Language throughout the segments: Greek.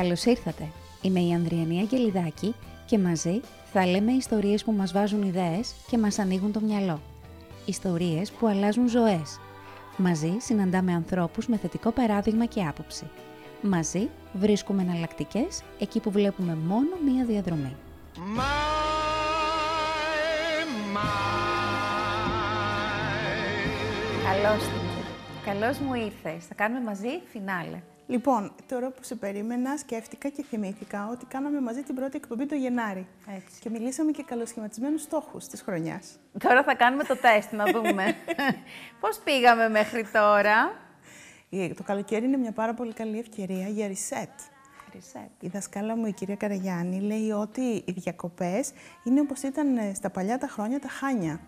Καλώς ήρθατε. Είμαι η Ανδριανή Αγγελιδάκη και μαζί θα λέμε ιστορίες που μας βάζουν ιδέες και μας ανοίγουν το μυαλό. Ιστορίες που αλλάζουν ζωές. Μαζί συναντάμε ανθρώπους με θετικό παράδειγμα και άποψη. Μαζί βρίσκουμε εναλλακτικές εκεί που βλέπουμε μόνο μία διαδρομή. Καλώς, Καλώς μου ήρθες. Θα κάνουμε μαζί φινάλε. Λοιπόν, τώρα που σε περίμενα, σκέφτηκα και θυμήθηκα ότι κάναμε μαζί την πρώτη εκπομπή το Γενάρη. Έτσι. Και μιλήσαμε και καλοσχηματισμένους στόχους της χρονιάς. Τώρα θα κάνουμε το τεστ, να δούμε. Πώς πήγαμε μέχρι τώρα; Το καλοκαίρι είναι μια πάρα πολύ καλή ευκαιρία για reset. Reset. Η δασκάλα μου, η κυρία Καραγιάννη, λέει ότι οι διακοπές είναι όπως ήταν ε, στα παλιά τα χρόνια τα χάνια.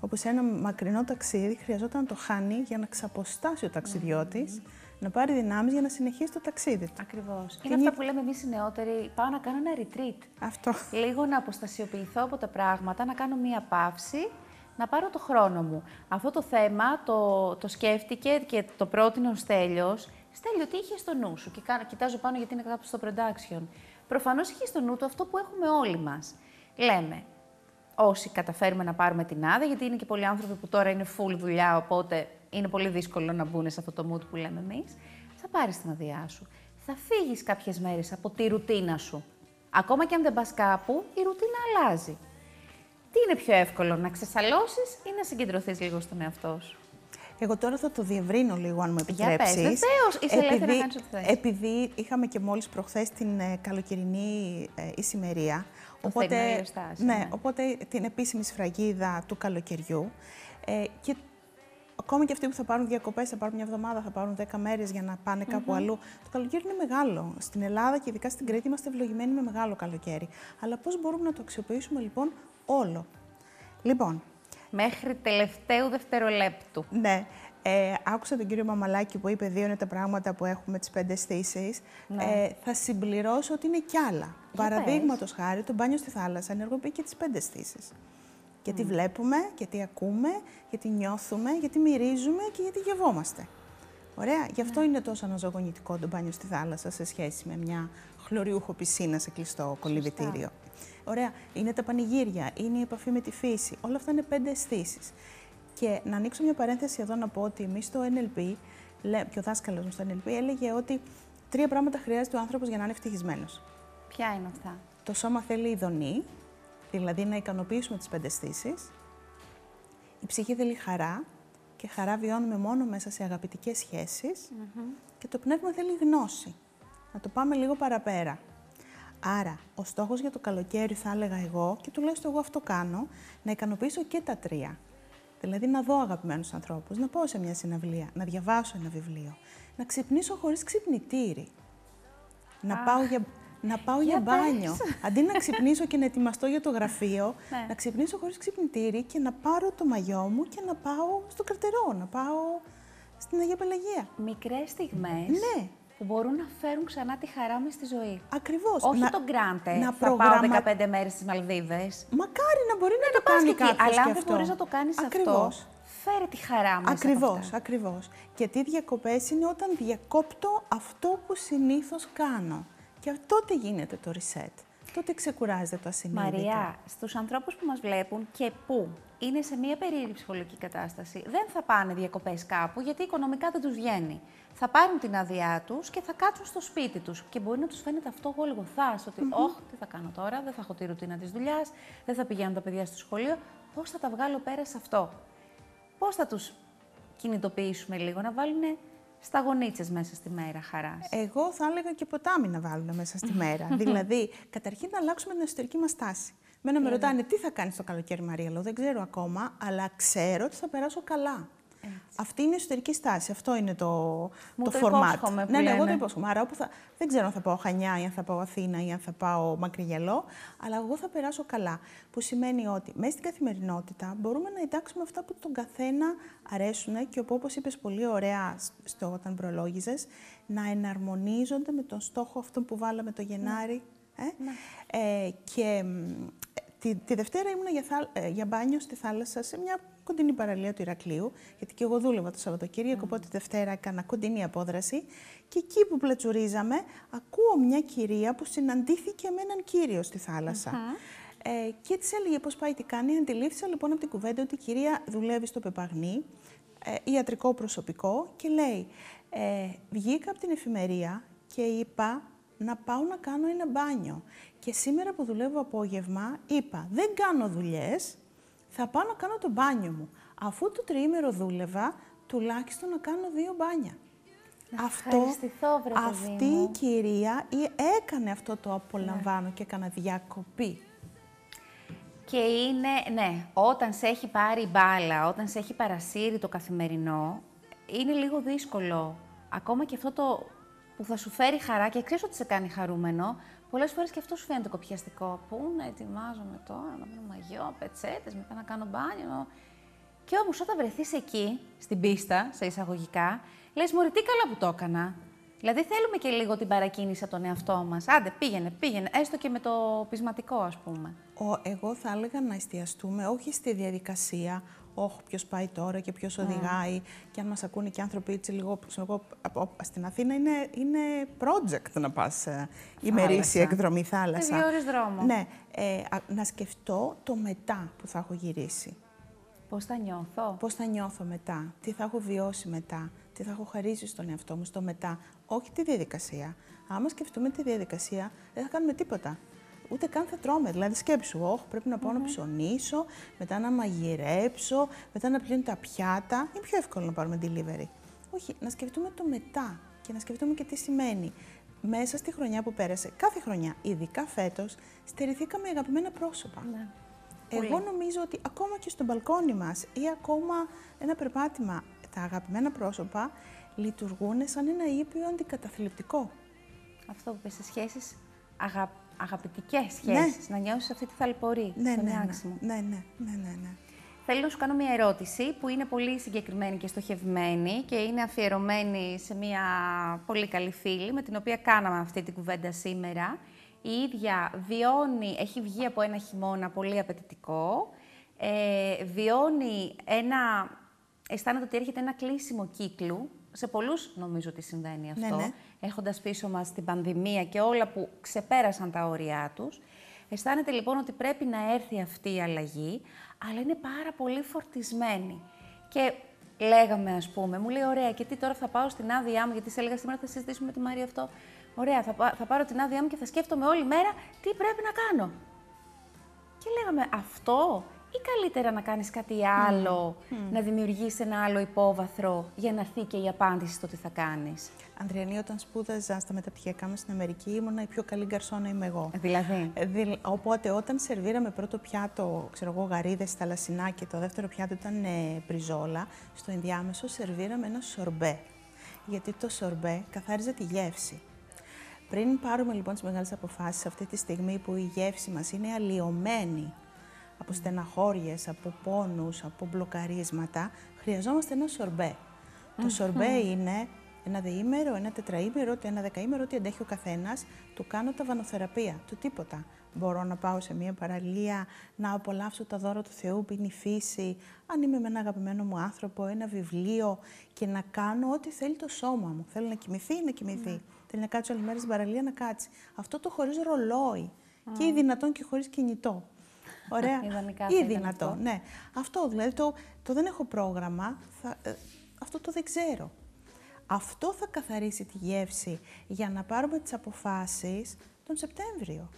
Όπως σε ένα μακρινό ταξίδι χρειαζόταν το χάνι για να ξαποστάσει ο ταξιδιώτης, να πάρει δυνάμεις για να συνεχίσει το ταξίδι του. Ακριβώς. Είναι αυτά που λέμε εμείς οι νεότεροι. Πάω να κάνω ένα retreat. Αυτό. Λίγο να αποστασιοποιηθώ από τα πράγματα, να κάνω μία παύση, να πάρω το χρόνο μου. Αυτό το θέμα το, το σκέφτηκε και το πρότεινε ο Στέλιος. Στέλιο, τι είχε στο νου σου; Και κοιτάζω πάνω γιατί είναι κάτω στο production. Προφανώς είχε στο νου του αυτό που έχουμε όλοι μας. Λέμε, όσοι καταφέρουμε να πάρουμε την άδεια, γιατί είναι και πολλοί άνθρωποι που τώρα είναι full δουλειά, οπότε είναι πολύ δύσκολο να μπουν σε αυτό το mood που λέμε εμείς. Θα πάρεις την άδειά σου. Θα φύγεις κάποιες μέρες από τη ρουτίνα σου. Ακόμα και αν δεν πας κάπου, η ρουτίνα αλλάζει. Τι είναι πιο εύκολο, να ξεσαλώσεις ή να συγκεντρωθείς λίγο στον εαυτό σου; Εγώ τώρα θα το διευρύνω λίγο, αν μου επιτρέψεις. Για πες, βεβαίως, είσαι ελεύθερη να κάνεις ό,τι θες. Επειδή είχαμε και μόλις προχθές την ε, καλοκαιρινή ε, ησημερία, Το οπότε, στάση, ναι, ναι. οπότε την επίσημη σφραγίδα του καλοκαιριού ε, και Ακόμα και αυτοί που θα πάρουν διακοπές, θα πάρουν μια εβδομάδα, θα πάρουν 10 μέρες για να πάνε κάπου αλλού. Το καλοκαίρι είναι μεγάλο. Στην Ελλάδα και ειδικά στην Κρήτη είμαστε ευλογημένοι με μεγάλο καλοκαίρι. Αλλά πώς μπορούμε να το αξιοποιήσουμε λοιπόν όλο; Λοιπόν, Μέχρι τελευταίου δευτερολέπτου. ναι. Ε, άκουσα τον κύριο Μαμαλάκη που είπε δύο είναι τα πράγματα που έχουμε τις πέντε αισθήσει. Ναι. Ε, θα συμπληρώσω ότι είναι κι άλλα. Παραδείγματος χάρη, το μπάνιο στη θάλασσα ενεργοποιεί και τις πέντε αισθήσει. Γιατί βλέπουμε, γιατί ακούμε, γιατί νιώθουμε, γιατί μυρίζουμε και γιατί γευόμαστε. Ωραία. Γι' αυτό είναι τόσο αναζωογονητικό το μπάνιο στη θάλασσα σε σχέση με μια χλωριούχο πισίνα σε κλειστό κολυβητήριο. Ωραία. Είναι τα πανηγύρια, είναι η επαφή με τη φύση. Όλα αυτά είναι πέντε αισθήσεις. Και να ανοίξω μια παρένθεση εδώ να πω ότι εμείς στο NLP, λέ- και ο δάσκαλος μου στο NLP έλεγε ότι τρία πράγματα χρειάζεται ο άνθρωπος για να είναι ευτυχισμένος. Ποια είναι αυτά; Το σώμα θέλει ειδονή, δηλαδή να ικανοποιήσουμε τις πέντε αισθήσεις. Η ψυχή θέλει χαρά και χαρά βιώνουμε μόνο μέσα σε αγαπητικές σχέσεις. Και το πνεύμα θέλει γνώση. Να το πάμε λίγο παραπέρα. Άρα, ο στόχος για το καλοκαίρι θα έλεγα εγώ, και τουλάχιστον εγώ αυτό κάνω, να ικανοποιήσω και τα τρία. Δηλαδή να δω αγαπημένους ανθρώπους, να πάω σε μια συναυλία, να διαβάσω ένα βιβλίο, να ξυπνήσω χωρίς ξυπνητήρι. Να Αχ. πάω για, να πάω για, Για μπάνιο. πες. Αντί να ξυπνήσω και να ετοιμαστώ για το γραφείο, Ναι. να ξυπνήσω χωρίς ξυπνητήρι και να πάρω το μαγιό μου και να πάω στο καρτερό, να πάω στην Αγία Πελαγία. Μικρές στιγμές Ναι. που μπορούν να φέρουν ξανά τη χαρά μας στη ζωή. Ακριβώς. Όχι να, τον γκράντε, να θα προγραμμα- πάω 15 μέρες στις Μαλδίβες. Μακάρι να μπορεί να, Να το πας κάνει και εκεί, κάποιος αλλά και αν δεν αυτό. μπορείς να το κάνεις Ακριβώς. αυτός, φέρε τη χαρά μέσα από Ακριβώς, αυτά. ακριβώς. Γιατί οι διακοπές είναι όταν διακόπτω αυτό που συνήθως κάνω. Και τότε γίνεται το reset. Τότε ξεκουράζεται το ασυνείδητο. Μαριά, στους ανθρώπους που μας βλέπουν και που είναι σε μια περίεργη ψυχολογική κατάσταση, δεν θα πάνε διακοπές κάπου γιατί οικονομικά δεν τους βγαίνει. Θα πάρουν την άδειά τους και θα κάτσουν στο σπίτι τους. Και μπορεί να τους φαίνεται αυτό γολγοθάς, ότι «Ωχ, τι θα κάνω τώρα, δεν θα έχω τη ρουτίνα της δουλειάς, δεν θα πηγαίνουν τα παιδιά στο σχολείο, πώς θα τα βγάλω πέρα σε αυτό». Πώς θα τους κινητοποιήσουμε λίγο, να βάλουν σταγονίτσες μέσα στη μέρα χαράς. Εγώ θα έλεγα και ποτάμι να βάλουμε μέσα στη μέρα. δηλαδή, καταρχήν να αλλάξουμε την εσωτερική μας τάση. Μένα με ρωτάνε τι θα κάνεις το καλοκαίρι, Μαρία. Λέω, δεν ξέρω ακόμα, αλλά ξέρω ότι θα περάσω καλά. Αυτή είναι η εσωτερική στάση. Αυτό είναι το, Μου το το format. υπόσχομαι που ναι, ναι, εγώ το λένε. υπόσχομαι. Άρα, όπου θα, δεν ξέρω αν θα πάω Χανιά ή αν θα πάω Αθήνα ή αν θα πάω Μακρυγελό, αλλά εγώ θα περάσω καλά. Που σημαίνει ότι μέσα στην καθημερινότητα μπορούμε να εντάξουμε αυτά που τον καθένα αρέσουν και όπου, όπως είπες πολύ ωραία στο, όταν προλόγιζες, να εναρμονίζονται με τον στόχο αυτό που βάλαμε το Γενάρη. Ε; Ε, και μ, τη, τη Δευτέρα ήμουν για, θάλ- ε, για μπάνιο στη θάλασσα σε μια κοντινή παραλία του Ηρακλείου, γιατί και εγώ δούλευα το Σαββατοκύριακο, mm. οπότε Δευτέρα έκανα κοντινή απόδραση. Και εκεί που πλατσουρίζαμε, ακούω μια κυρία που συναντήθηκε με έναν κύριο στη θάλασσα. Ε, και της έλεγε πώς πάει, τι κάνει. Αντιλήφθησα λοιπόν από την κουβέντα ότι η κυρία δουλεύει στο Πεπαγνί, ε, ιατρικό προσωπικό, και λέει: ε, Βγήκα από την εφημερία και είπα να πάω να κάνω ένα μπάνιο. Και σήμερα που δουλεύω απόγευμα, είπα: Δεν κάνω δουλειές, θα πάω να κάνω το μπάνιο μου. Αφού το τριήμερο δούλευα, τουλάχιστον να κάνω δύο μπάνια. Να αυτό, βρε, αυτή η κυρία έκανε αυτό το απολαμβάνω ναι. και έκανα διακοπή. Και είναι, ναι, όταν σε έχει πάρει μπάλα, όταν σε έχει παρασύρει το καθημερινό, είναι λίγο δύσκολο. Ακόμα και αυτό το που θα σου φέρει χαρά και ξέρεις ότι σε κάνει χαρούμενο, πολλές φορές και αυτό σου φαίνεται κοπιαστικό. Πού να ετοιμάζομαι τώρα, να βρω μαγιό, πετσέτες, μετά να κάνω μπάνιο. Και όμως όταν βρεθείς εκεί, στην πίστα, σε εισαγωγικά, λες: Μωρή, τι καλά που το έκανα. Δηλαδή θέλουμε και λίγο την παρακίνηση από τον εαυτό μας. Άντε, πήγαινε, πήγαινε, έστω και με το πεισματικό, ας πούμε. Ο, εγώ θα έλεγα να εστιαστούμε όχι στη διαδικασία, όχι ποιος πάει τώρα και ποιος οδηγάει. Και αν μας ακούνε και άνθρωποι έτσι λίγο. Εγώ, στην Αθήνα είναι, είναι project να πας ε, ημερήσια εκδρομή θάλασσα. δύο ώρες δρόμο. Ναι. Ε, να σκεφτώ το μετά που θα έχω γυρίσει. Πώς θα νιώθω; Πώς θα νιώθω μετά, τι θα έχω βιώσει μετά, τι θα έχω χαρίσει στον εαυτό μου στο μετά; Όχι τη διαδικασία. Άμα σκεφτούμε τη διαδικασία, δεν θα κάνουμε τίποτα ούτε καν θα τρώμε. Δηλαδή, σκέψου, όχι, πρέπει να πάω να ψωνίσω, μετά να μαγειρέψω, μετά να πλύνω τα πιάτα. Είναι πιο εύκολο να πάρουμε delivery. Όχι, να σκεφτούμε το μετά και να σκεφτούμε και τι σημαίνει. Μέσα στη χρονιά που πέρασε, κάθε χρονιά, ειδικά φέτος, στερηθήκαμε αγαπημένα πρόσωπα. Ναι. Εγώ νομίζω ότι ακόμα και στο μπαλκόνι μας ή ακόμα ένα περπάτημα, τα αγαπημένα πρόσωπα λειτουργούν σαν ένα ήπιο αντικαταθλιπτικό. Αυτό που πες σε σχέσεις αγα αγαπητικές σχέσεις, ναι. να νιώσεις αυτή τη θαλπορή ναι, στο ναι, ναι, ναι, ναι, ναι, ναι, ναι. Θέλω να σου κάνω μια ερώτηση που είναι πολύ συγκεκριμένη και στοχευμένη και είναι αφιερωμένη σε μια πολύ καλή φίλη με την οποία κάναμε αυτή την κουβέντα σήμερα. Η ίδια βιώνει, έχει βγει από ένα χειμώνα πολύ απαιτητικό, ε, βιώνει ένα, αισθάνεται ότι έρχεται ένα κλείσιμο κύκλου σε πολλούς νομίζω ότι συμβαίνει ναι, αυτό, ναι, έχοντας πίσω μας την πανδημία και όλα που ξεπέρασαν τα όρια τους. Αισθάνεται λοιπόν ότι πρέπει να έρθει αυτή η αλλαγή, αλλά είναι πάρα πολύ φορτισμένη. Και λέγαμε, ας πούμε, μου λέει, ωραία, και τι τώρα θα πάω στην άδειά μου, γιατί σε έλεγα σήμερα θα συζητήσουμε με τη Μαρία αυτό. Ωραία, θα, θα πάρω την άδειά μου και θα σκέφτομαι όλη μέρα τι πρέπει να κάνω. Και λέγαμε, αυτό ή καλύτερα να κάνεις κάτι άλλο, να δημιουργήσεις ένα άλλο υπόβαθρο για να έρθει και η απάντηση στο τι θα κάνεις; Ανδριανή, όταν σπούδαζα στα μεταπτυχιακά μου στην Αμερική, ήμουν η πιο καλή γκαρσόνα είμαι εγώ. Δηλαδή; Ε, οπότε, όταν σερβίραμε πρώτο πιάτο, ξέρω εγώ, γαρίδες, θαλασσινά και το δεύτερο πιάτο ήταν ε, πριζόλα, στο ενδιάμεσο σερβίραμε ένα σορμπέ. Γιατί το σορμπέ καθάριζε τη γεύση. Πριν πάρουμε λοιπόν τις μεγάλες αποφάσεις, αυτή τη στιγμή που η γεύση μας είναι αλλοιωμένη από στεναχώριες, από πόνους, από μπλοκαρίσματα, χρειαζόμαστε ένα σορμπέ. Το σορμπέ είναι ένα διήμερο, ένα τετραήμερο, ένα δεκαήμερο, ό,τι αντέχει ο καθένας, του κάνω τα βανοθεραπεία, του τίποτα. Μπορώ να πάω σε μια παραλία, να απολαύσω τα δώρα του Θεού που είναι η φύση, αν είμαι με ένα αγαπημένο μου άνθρωπο, ένα βιβλίο και να κάνω ό,τι θέλει το σώμα μου. Θέλει να κοιμηθεί, να κοιμηθεί. Ναι. Θέλει να κάτσει όλη μέρα στην παραλία, να κάτσει. Αυτό το χωρίς ρολόι. Και ή δυνατόν και χωρίς κινητό. Ωραία. Ή δυνατό, ναι. Αυτό δηλαδή, το, το δεν έχω πρόγραμμα, θα, ε, αυτό το δεν ξέρω. Αυτό θα καθαρίσει τη γεύση για να πάρουμε τις αποφάσεις τον Σεπτέμβριο.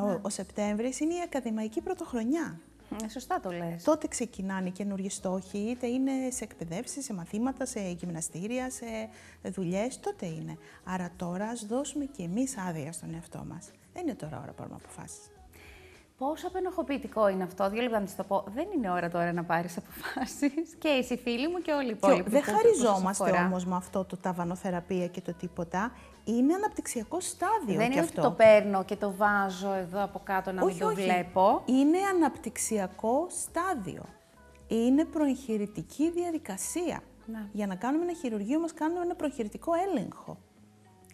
Ο, ναι. ο Σεπτέμβριος είναι η ακαδημαϊκή πρωτοχρονιά. Ε, σωστά το λες. Τότε ξεκινάνε οι καινούργιοι στόχοι, είτε είναι σε εκπαιδεύσεις, σε μαθήματα, σε γυμναστήρια, σε δουλειές, τότε είναι. Άρα τώρα ας δώσουμε και εμείς άδεια στον εαυτό μας. Δεν είναι τώρα ώρα να πάρουμε αποφάσεις. Πόσο απενοχοποιητικό είναι αυτό, δύο λεπτά να της το πω. Δεν είναι ώρα τώρα να πάρεις αποφάσεις. Και εσύ, φίλοι μου, και όλοι οι υπόλοιποι. Δεν χαριζόμαστε όμως με αυτό το ταβανοθεραπεία και το τίποτα. Είναι αναπτυξιακό στάδιο. Δεν είναι ότι το παίρνω και το βάζω εδώ από κάτω να όχι, μην το βλέπω. Είναι αναπτυξιακό στάδιο. Είναι προεγχειρητική διαδικασία. Να. Για να κάνουμε ένα χειρουργείο, μας κάνουμε ένα προχειρητικό έλεγχο.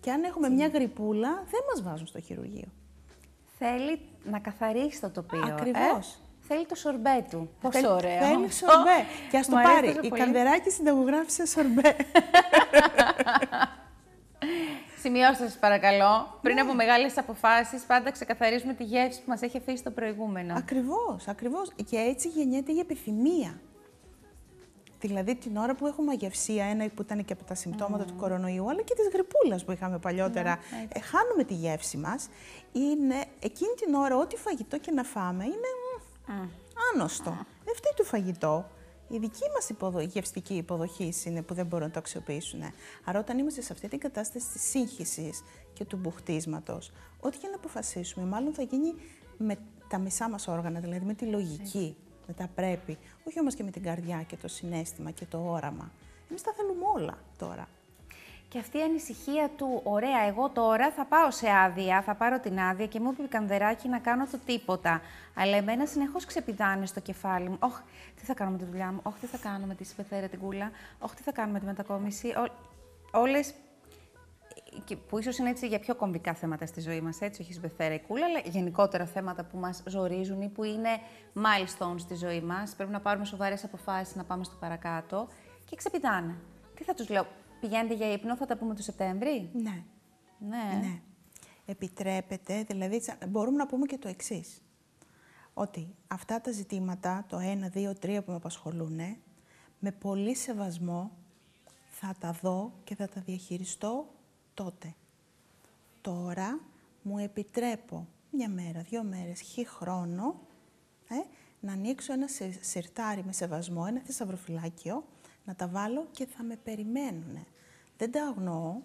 Και αν έχουμε μια γρυπούλα, δεν μας βάζουν στο χειρουργείο θέλει να καθαρίσει το τοπίο. Ακριβώς. Ε; Θέλει το σορμπέ του. Πόσο Θέλει- ωραίο. Θέλει σορμπέ. και ας το Μου αρέσει πάρει. τόσο Η πολύ. Κανδεράκη συνταγογράφησε σορμπέ. Σημειώστε σας παρακαλώ. Πριν από μεγάλες αποφάσεις, πάντα ξεκαθαρίζουμε τη γεύση που μας έχει αφήσει το προηγούμενο. Ακριβώς, ακριβώς. Και έτσι γεννιέται η επιθυμία. Δηλαδή την ώρα που έχουμε αγευσία, ένα που ήταν και από τα συμπτώματα του κορονοϊού, αλλά και της γρυπούλας που είχαμε παλιότερα, ε, χάνουμε τη γεύση μας, είναι εκείνη την ώρα ό,τι φαγητό και να φάμε είναι μ, άνοστο. Δεν φταίει το φαγητό. Η δική μας υποδο... η γευστική υποδοχή είναι που δεν μπορούν να το αξιοποιήσουν. Άρα όταν είμαστε σε αυτή την κατάσταση της σύγχυσης και του μπουχτίσματος, ό,τι και να αποφασίσουμε, μάλλον θα γίνει με τα μισά μας όργανα, δηλαδή με τη λογική, με τα πρέπει, όχι όμως και με την καρδιά και το συνέστημα και το όραμα. Εμείς τα θέλουμε όλα τώρα. Και αυτή η ανησυχία του, ωραία, εγώ τώρα θα πάω σε άδεια, θα πάρω την άδεια και μου είπε η Κανδεράκη να κάνω το τίποτα. Αλλά εμένα συνεχώς ξεπηδάνε στο κεφάλι μου. Όχι, τι θα κάνω με τη δουλειά μου, όχι, τι θα κάνω με τη συμπεθέρα την κούλα, όχι, τι θα κάνω με τη μετακόμιση. Ό, όλες και που ίσως είναι έτσι για πιο κομβικά θέματα στη ζωή μας, έτσι, όχι συμπεθέρα η κούλα, αλλά γενικότερα θέματα που μας ζορίζουν ή που είναι milestones στη ζωή μας. Πρέπει να πάρουμε σοβαρές αποφάσεις, να πάμε στο παρακάτω και ξεπηδάνε. Τι θα τους λέω, πηγαίνετε για ύπνο, θα τα πούμε το Σεπτέμβρη; Ναι. Ναι. Ναι. Επιτρέπεται, δηλαδή τσα- μπορούμε να πούμε και το εξής. Ότι αυτά τα ζητήματα, το 1, 2, 3 που με απασχολούν, με πολύ σεβασμό θα τα δω και θα τα διαχειριστώ τότε. Τώρα μου επιτρέπω μια μέρα, δύο μέρες, χι χρόνο, ε, να ανοίξω ένα σε- σιρτάρι με σεβασμό, ένα θησαυροφυλάκιο, να τα βάλω και θα με περιμένουν. Δεν τα αγνοώ,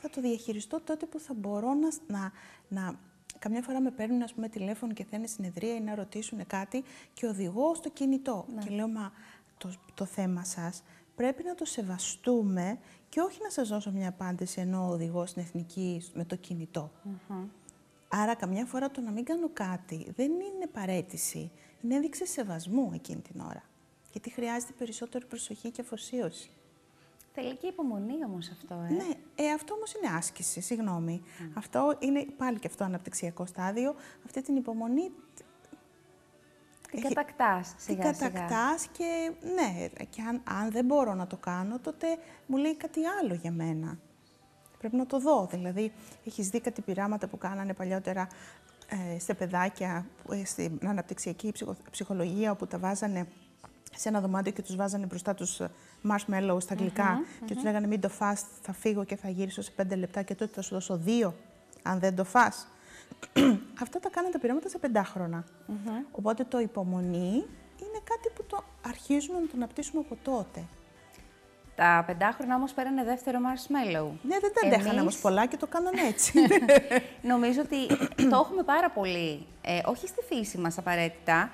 θα το διαχειριστώ τότε που θα μπορώ να, να, να καμιά φορά με παίρνουν ας πούμε, τηλέφωνο και θέλουν συνεδρία ή να ρωτήσουν κάτι και οδηγώ στο κινητό. Και λέω, μα το, το θέμα σας πρέπει να το σεβαστούμε και όχι να σας δώσω μια απάντηση ενώ οδηγώ στην εθνική με το κινητό. Άρα καμιά φορά το να μην κάνω κάτι δεν είναι παρέτηση, είναι ένδειξη σεβασμού εκείνη την ώρα. Γιατί χρειάζεται περισσότερη προσοχή και αφοσίωση. Θέλει και υπομονή όμως αυτό, ε. Ναι, ε, αυτό όμως είναι άσκηση, συγγνώμη. Αυτό είναι πάλι και αυτό αναπτυξιακό στάδιο. Αυτή την υπομονή Την έχει- κατακτάς την σιγά σιγά. κατακτάς και ναι, και αν, αν δεν μπορώ να το κάνω, τότε μου λέει κάτι άλλο για μένα. Πρέπει να το δω. Δηλαδή, έχεις δει κάτι πειράματα που κάνανε παλιότερα ε, σε παιδάκια, που, ε, στην αναπτυξιακή ψυχο- ψυχολογία, όπου τα βάζανε σε ένα δωμάτιο και τους βάζανε μπροστά τους ε, marshmallows στα γλυκα και τους λέγανε μην το φας, θα φύγω και θα γυρίσω σε πέντε λεπτά και τότε θα σου δώσω δύο αν δεν το φας. Αυτά τα κάνανε τα πειράματα σε πεντάχρονα. Οπότε το υπομονή είναι κάτι που το αρχίζουμε να το αναπτύσσουμε από τότε. Τα πεντάχρονα όμως πέρανε δεύτερο marshmallow. Ναι, δεν τα αντέχανε Εμείς- όμως πολλά και το κάνανε έτσι. Νομίζω ότι το έχουμε πάρα πολύ, ε, όχι στη φύση μας απαραίτητα,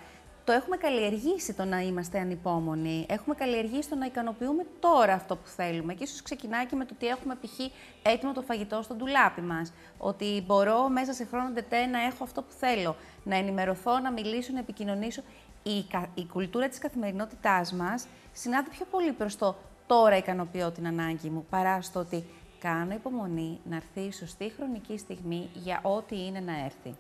το έχουμε καλλιεργήσει το να είμαστε ανυπόμονοι. Έχουμε καλλιεργήσει το να ικανοποιούμε τώρα αυτό που θέλουμε. Και ίσως ξεκινάει και με το ότι έχουμε π.χ. έτοιμο το φαγητό στο ντουλάπι μας. Ότι μπορώ μέσα σε χρόνο τετέ να έχω αυτό που θέλω. Να ενημερωθώ, να μιλήσω, να επικοινωνήσω. Η, κα- η κουλτούρα της καθημερινότητάς μας συνάδει πιο πολύ προς το τώρα ικανοποιώ την ανάγκη μου, παρά στο ότι κάνω υπομονή να έρθει η σωστή χρονική στιγμή για ό,τι είναι να έρθει.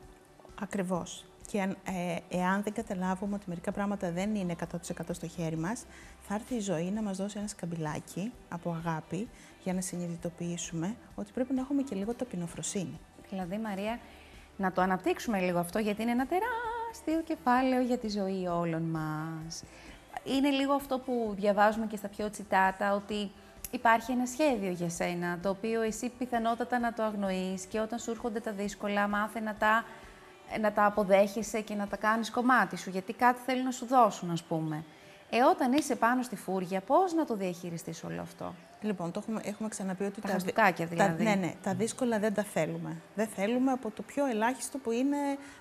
Ακριβώς. Και αν, ε, εάν δεν καταλάβουμε ότι μερικά πράγματα δεν είναι 100% στο χέρι μας, θα έρθει η ζωή να μας δώσει ένα σκαμπιλάκι από αγάπη για να συνειδητοποιήσουμε ότι πρέπει να έχουμε και λίγο ταπεινοφροσύνη. Δηλαδή, Μαρία, να το αναπτύξουμε λίγο αυτό, γιατί είναι ένα τεράστιο κεφάλαιο για τη ζωή όλων μας. Είναι λίγο αυτό που διαβάζουμε και στα πιο τσιτάτα, ότι υπάρχει ένα σχέδιο για σένα, το οποίο εσύ πιθανότατα να το αγνοείς και όταν σου έρχονται τα δύσκολα, μάθε να τα, να τα αποδέχεσαι και να τα κάνεις κομμάτι σου, γιατί κάτι θέλει να σου δώσουν, ας πούμε. Ε, όταν είσαι πάνω στη φούρια, πώς να το διαχειριστείς όλο αυτό; Λοιπόν, το έχουμε, έχουμε ξαναπεί ότι Τα δυ- χαστούκάκια δηλαδή. Τα, ναι, ναι, τα δύσκολα δεν τα θέλουμε. Δεν θέλουμε από το πιο ελάχιστο που είναι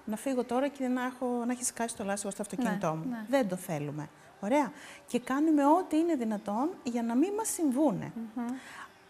να φύγω τώρα και να, έχω, να έχει σκάσει το λάστιχο στο αυτοκίνητό μου. ναι. Δεν το θέλουμε. Ωραία. Και κάνουμε ό,τι είναι δυνατόν για να μην μας συμβούνε.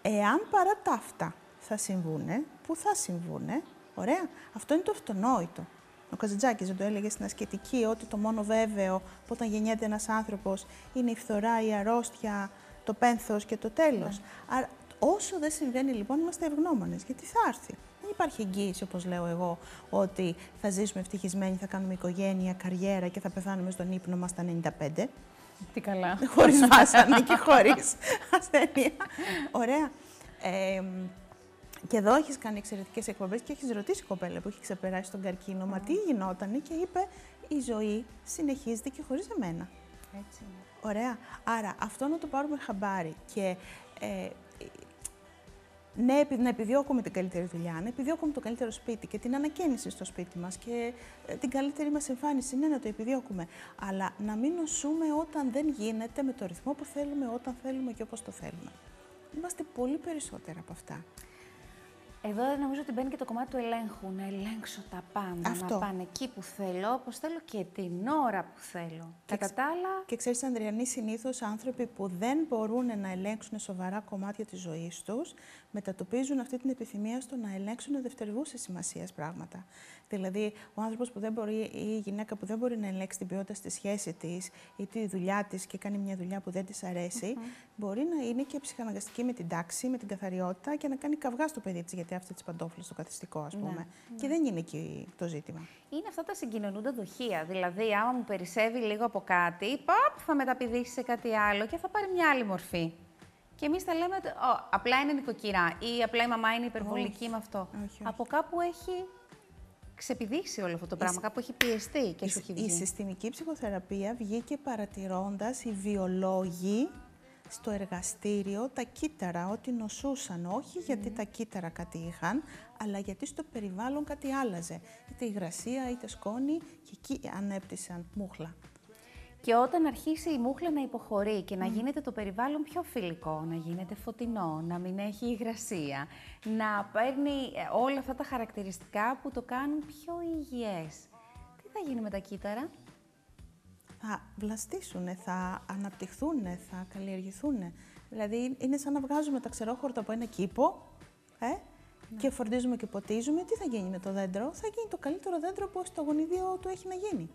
Εάν παρά τα αυτά θα συμβούνε, που θα συμβούνε, ωραία, αυτό είναι το αυτονόητο. Ο Καζαντζάκης δεν το έλεγε στην ασκητική ότι το μόνο βέβαιο που όταν γεννιέται ένας άνθρωπος είναι η φθορά, η αρρώστια, το πένθος και το τέλος. Άρα όσο δεν συμβαίνει λοιπόν είμαστε ευγνώμονες, γιατί θα έρθει. Δεν υπάρχει εγγύηση, όπως λέω εγώ, ότι θα ζήσουμε ευτυχισμένοι, θα κάνουμε οικογένεια, καριέρα και θα πεθάνουμε στον ύπνο μας στα 95. Τι καλά. Χωρίς βάσανα και χωρίς ασθένεια. Ωραία. Ε, και εδώ έχεις κάνει εξαιρετικές εκπομπές και έχεις ρωτήσει κοπέλα που έχει ξεπεράσει τον καρκίνο, μα τι γινότανε και είπε η ζωή συνεχίζεται και χωρίς εμένα. Έτσι. Ωραία. Άρα αυτό να το πάρουμε χαμπάρι και ε, ναι, να επιδιώκουμε την καλύτερη δουλειά, να επιδιώκουμε το καλύτερο σπίτι και την ανακαίνιση στο σπίτι μας και ε, την καλύτερη μας εμφάνιση, ναι, να το επιδιώκουμε. Αλλά να μην νοσούμε όταν δεν γίνεται με το ρυθμό που θέλουμε, όταν θέλουμε και όπως το θέλουμε. Είμαστε πολύ περισσότερα από αυτά. Εδώ νομίζω ότι μπαίνει και το κομμάτι του ελέγχου. Να ελέγξω τα πάντα. Αυτό. Να πάνε εκεί που θέλω, όπως θέλω και την ώρα που θέλω. Και Κατά τα άλλα. Και ξέρεις, Ανδριανή, συνήθως άνθρωποι που δεν μπορούν να ελέγξουν σοβαρά κομμάτια της ζωής τους, μετατοπίζουν αυτή την επιθυμία στο να ελέγξουν δευτερευούσε σημασία πράγματα. Δηλαδή, ο άνθρωπος που δεν μπορεί ή η γυναίκα που δεν μπορεί να ελέγξει την ποιότητα στη σχέση της ή τη δουλειά της και κάνει μια δουλειά που δεν της αρέσει, μπορεί να είναι και ψυχαναγκαστική με την τάξη, με την καθαριότητα και να κάνει καυγά στο παιδί της γιατί αυτή τι παντόφλε στο καθιστικό, ας πούμε. Ναι, Και δεν είναι εκεί το ζήτημα. Είναι αυτά τα συγκοινωνούντα δοχεία. Δηλαδή, άμα μου περισσεύει λίγο από κάτι, παπ, θα μεταπηδήσει σε κάτι άλλο και θα πάρει μια άλλη μορφή. Και εμείς θα λέμε ότι «Ω, απλά είναι νοικοκυρά ή απλά η μαμά είναι υπερβολική Όχι. με αυτό. Όχι, όχι. Από κάπου έχει ξεπηδήσει όλο αυτό το πράγμα, κάπου έχει πιεστεί και σου έχει Η βγει. συστημική ψυχοθεραπεία βγήκε παρατηρώντας οι βιολόγοι στο εργαστήριο τα κύτταρα, ότι νοσούσαν. Όχι γιατί τα κύτταρα κάτι είχαν, αλλά γιατί στο περιβάλλον κάτι άλλαζε. Είτε υγρασία, είτε σκόνη και εκεί ανέπτυσαν μούχλα. Και όταν αρχίσει η μούχλα να υποχωρεί και να γίνεται το περιβάλλον πιο φιλικό, να γίνεται φωτεινό, να μην έχει υγρασία, να παίρνει ε, όλα αυτά τα χαρακτηριστικά που το κάνουν πιο υγιές. Τι θα γίνει με τα κύτταρα; θα βλαστήσουν, θα αναπτυχθούν, θα καλλιεργηθούν. Δηλαδή είναι σαν να βγάζουμε τα ξερόχορτα από ένα κήπο ε, και φροντίζουμε και ποτίζουμε. Τι θα γίνει με το δέντρο, θα γίνει το καλύτερο δέντρο που στο γονιδίο του έχει να γίνει.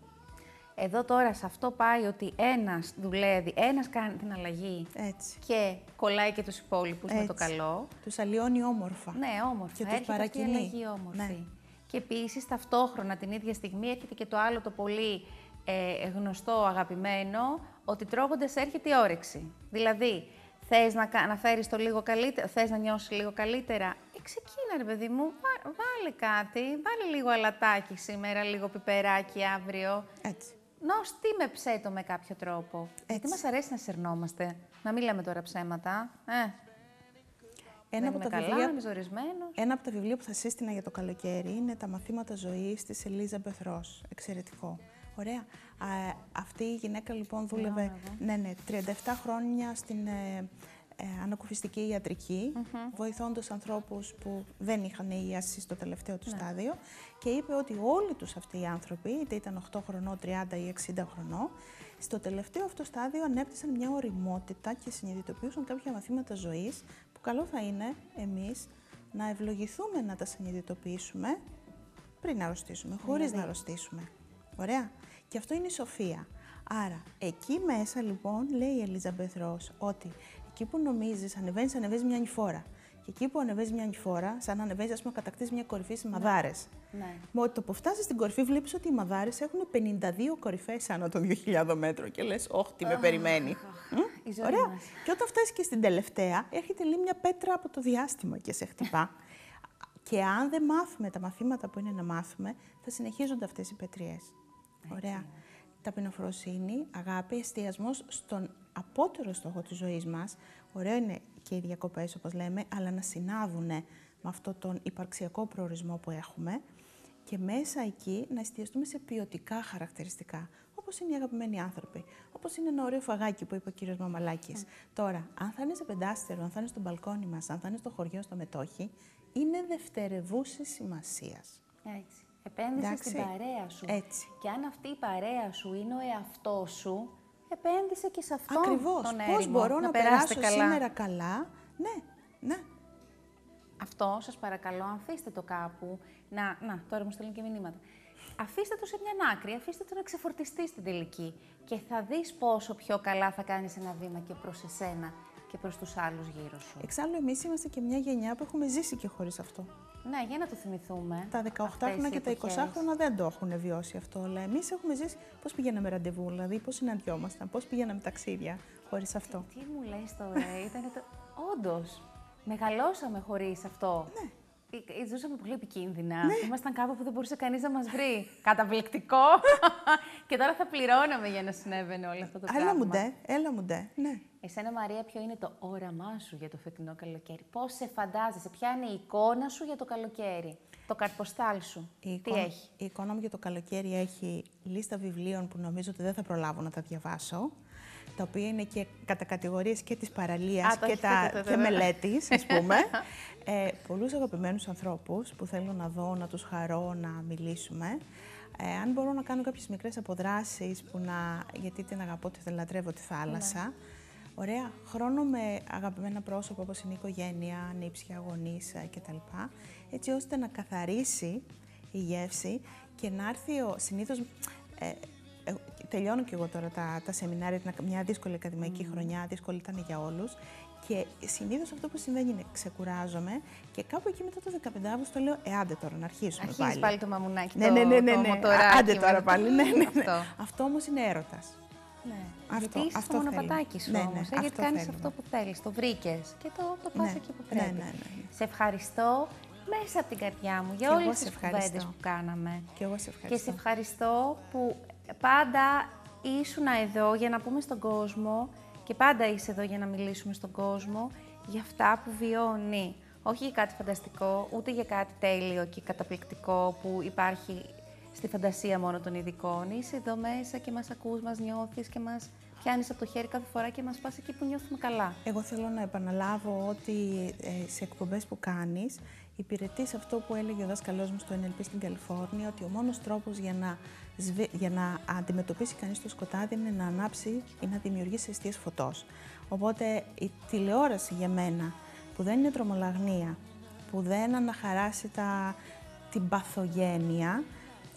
Εδώ τώρα σε αυτό πάει ότι ένας δουλεύει, ένας κάνει την αλλαγή Έτσι. και κολλάει και τους υπόλοιπους με το Έτσι. καλό. Τους αλλοιώνει όμορφα. Ναι, όμορφα. Και τους έρχεται αυτή η παρακινεί. αλλαγή όμορφη. Ναι. Και επίσης ταυτόχρονα την ίδια στιγμή έρχεται και το άλλο το πολύ ε, γνωστό, αγαπημένο, ότι τρώγοντας έρχεται η όρεξη. Δηλαδή, θες να, κα- να φέρεις το λίγο καλύτερα, θες να νιώσεις λίγο καλύτερα, ε, ξεκίνα ρε παιδί μου, βά- βάλε κάτι, βάλε λίγο αλατάκι σήμερα, λίγο πιπεράκι αύριο. Έτσι. Νοστίμεψέ το με κάποιο τρόπο. Γιατί μας αρέσει να σερνόμαστε, να μην λέμε τώρα ψέματα. Ε, Ένα δεν από, είμαι τα καλά, βιβλία, είμαι ζορισμένος. ένα από τα βιβλία που θα σύστηνα για το καλοκαίρι είναι τα μαθήματα ζωής της Ελίζα Μπεθρός. Εξαιρετικό. Ωραία. Α, αυτή η γυναίκα λοιπόν δούλευε εδώ. ναι, ναι, 37 χρόνια στην ε, ε, ανακουφιστική ιατρική, βοηθώντας ανθρώπους που δεν είχαν ίαση στο τελευταίο του στάδιο και είπε ότι όλοι τους αυτοί οι άνθρωποι, είτε ήταν 8 χρονών, 30 ή 60 χρονών, στο τελευταίο αυτό στάδιο ανέπτυσαν μια οριμότητα και συνειδητοποιούσαν κάποια μαθήματα ζωής που καλό θα είναι εμείς να ευλογηθούμε να τα συνειδητοποιήσουμε πριν να αρρωστήσουμε, χωρίς να αρρωστήσουμε. Ωραία. Και αυτό είναι η σοφία. Άρα, εκεί μέσα λοιπόν λέει η Ελίζαμπεθ Ρος ότι εκεί που νομίζεις ανεβαίνεις, ανεβαίνεις μια νηφόρα. Και εκεί που ανεβαίνεις μια νηφόρα, σαν να ανεβαίνεις, ας πούμε, κατακτήσεις μια κορυφή στι μαδάρες. Ναι. Με το που φτάσεις στην κορυφή, βλέπεις ότι οι μαδάρες έχουν 52 κορυφές άνω των 2.000 μέτρων. Και λες, Όχι, τι με περιμένει. Μμ, η ζωή Ωραία. μας. Και όταν φτάσεις και στην τελευταία, έρχεται λέει μια πέτρα από το διάστημα και σε χτυπά. και αν δεν μάθουμε τα μαθήματα που είναι να μάθουμε, θα συνεχίζονται αυτές οι πετριές. Ωραία. Ταπεινοφροσύνη, αγάπη, εστιασμός στον απότερο στόχο της ζωής μας. Ωραίο είναι και οι διακοπές, όπως λέμε, αλλά να συνάδουν με αυτό τον υπαρξιακό προορισμό που έχουμε και μέσα εκεί να εστιαστούμε σε ποιοτικά χαρακτηριστικά, όπως είναι οι αγαπημένοι άνθρωποι, όπως είναι ένα ωραίο φαγάκι που είπε ο κύριος Μαμαλάκης. Τώρα, αν θα είναι σε πεντάστερο, αν θα είναι στο μπαλκόνι μας, αν θα είναι στο χωριό, στο μετόχι, είναι δευτερευούσης σημασίας. Έτσι. Επένδυση Εντάξει. στην παρέα σου. Έτσι. Και αν αυτή η παρέα σου είναι ο εαυτός σου, επένδυσε και σε αυτόν Ακριβώς. τον Πώς έρημο. μπορώ να, περάσετε περάσω σήμερα καλά; Ναι, ναι. Αυτό, σας παρακαλώ, αφήστε το κάπου. Να, να, τώρα μου στέλνουν και μηνύματα. Αφήστε το σε μια άκρη, αφήστε το να ξεφορτιστεί στην τελική. Και θα δεις πόσο πιο καλά θα κάνεις ένα βήμα και προς εσένα και προς τους άλλους γύρω σου. Εξάλλου, εμείς είμαστε και μια γενιά που έχουμε ζήσει και χωρίς αυτό. Ναι, για να το θυμηθούμε. Τα 18 χρόνια και τα 20 χρόνια δεν το έχουν βιώσει αυτό. Αλλά εμείς έχουμε ζήσει πώς πηγαίναμε ραντεβού, δηλαδή πώς συναντιόμασταν, πώς πηγαίναμε ταξίδια χωρίς αυτό. Τι, τι μου λες τώρα, ήταν το. Όντως. Μεγαλώσαμε χωρίς αυτό. Ναι. Ε, ε, ζούσαμε πολύ επικίνδυνα. Ναι. Ήμασταν κάπου που δεν μπορούσε κανείς να μας βρει. Καταπληκτικό. και τώρα θα πληρώναμε για να συνέβαινε όλο αυτό το πράγμα. Έλα μου ντε, έλα μου ντε, ναι. Εσένα, Μαρία, ποιο είναι το όραμά σου για το φετινό καλοκαίρι; Πώς σε φαντάζεσαι, ποια είναι η εικόνα σου για το καλοκαίρι; Το καρποστάλ σου. Η Τι έχει; Η εικόνα μου για το καλοκαίρι έχει λίστα βιβλίων που νομίζω ότι δεν θα προλάβω να τα διαβάσω τα οποία είναι και κατά κατηγορίες και της παραλίας και, τα, και μελέτης, ας πούμε. ε, πολλούς αγαπημένους ανθρώπους που θέλω να δω, να τους χαρώ, να μιλήσουμε. Ε, αν μπορώ να κάνω κάποιες μικρές αποδράσεις, που να, γιατί την αγαπώ, την λατρεύω τη θάλασσα. Ναι. Ωραία, χρόνο με αγαπημένα πρόσωπα όπως είναι η οικογένεια, νύψια, γονείς ε, κτλ. Έτσι ώστε να καθαρίσει η γεύση και να έρθει ο, συνήθως ε, ε, τελειώνω και εγώ τώρα τα, τα σεμινάρια, μια δύσκολη ακαδημαϊκή mm. χρονιά, δύσκολη ήταν για όλους. Και συνήθως αυτό που συμβαίνει είναι ξεκουράζομαι και κάπου εκεί μετά το 15 Αύγουστο λέω Ε, άντε τώρα να αρχίσουμε Αρχίζεις πάλι. πάλι το μαμουνάκι. Ναι, το, ναι, ναι, ναι, ναι. Το άντε τώρα πάλι. Ναι, ναι, ναι. Αυτό, αυτό όμως είναι έρωτας. Ναι. Αυτό, γιατί είσαι αυτό στο μονοπατάκι σου ναι, ναι, όμως, ναι, γιατί αυτό κάνεις θέλουμε. αυτό που θέλεις, το βρήκες και το, το πας Ναι, εκεί που ναι, πρέπει. ναι, ναι, ναι. Σε ευχαριστώ μέσα από την καρδιά μου για Και όλες εγώ τις σε ευχαριστώ. κουβέντες που κάναμε. Και εγώ σε ευχαριστώ. Και σε ευχαριστώ που πάντα ήσουν εδώ για να πούμε στον κόσμο και πάντα είσαι εδώ για να μιλήσουμε στον κόσμο για αυτά που βιώνει. Όχι για κάτι φανταστικό, ούτε για κάτι τέλειο και καταπληκτικό που υπάρχει στη φαντασία μόνο των ειδικών. Είσαι εδώ μέσα και μας ακούς, μας νιώθεις και μας πιάνεις από το χέρι κάθε φορά και μας πας εκεί που νιώθουμε καλά. Εγώ θέλω να επαναλάβω ότι ε, σε εκπομπές που κάνεις υπηρετείς αυτό που έλεγε ο δάσκαλός μου στο NLP στην Καλιφόρνια, ότι ο μόνος τρόπος για να, σβη- για να αντιμετωπίσει κανείς το σκοτάδι είναι να ανάψει ή να δημιουργήσει αιστείες φωτός. Οπότε η τηλεόραση για μένα, που δεν είναι τρομολαγνία, που δεν αναχαράσει τα, την παθογένεια,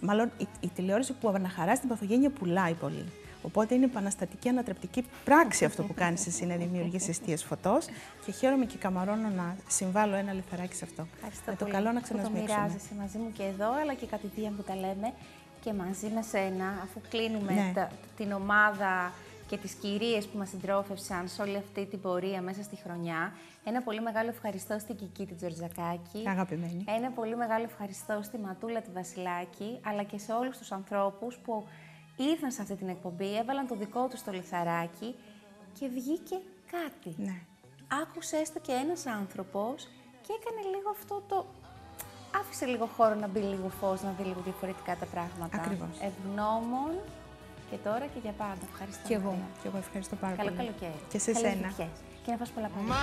μάλλον η, η τηλεόραση που αναχαράσει την παθογένεια πουλάει πολύ. Οπότε είναι επαναστατική ανατρεπτική πράξη αυτό που κάνεις εσύ να δημιουργήσει αιστείες φωτός και χαίρομαι και καμαρώνω να συμβάλλω ένα λιθαράκι σε αυτό. Ευχαριστώ με το πολύ καλό να που το ξανασμίξουμε. μοιράζεσαι μαζί μου και εδώ, αλλά και κατηδίαν που τα λέμε και μαζί με σένα, αφού κλείνουμε Ναι. τα- την ομάδα και τις κυρίες που μας συντρόφευσαν σε όλη αυτή την πορεία μέσα στη χρονιά. Ένα πολύ μεγάλο ευχαριστώ στην Κική την Τζορτζακάκη. Αγαπημένη. Ένα πολύ μεγάλο ευχαριστώ στη Ματούλα τη Βασιλάκη, αλλά και σε όλους τους ανθρώπους που ήρθαν σε αυτή την εκπομπή, έβαλαν το δικό τους το λιθαράκι και βγήκε κάτι. Ναι. Άκουσε έστω και ένας άνθρωπος και έκανε λίγο αυτό το... Άφησε λίγο χώρο να μπει λίγο φως, να δει λίγο διαφορετικά τα πράγματα. Ακριβώς. Ευγνώμων και τώρα και για πάντα. Ευχαριστώ. Και εγώ. Και εγώ ευχαριστώ πάρα Καλό πολύ. Καλό καλοκαίρι. Και σε Καλές σένα. Και να φας πολλά πράγματα.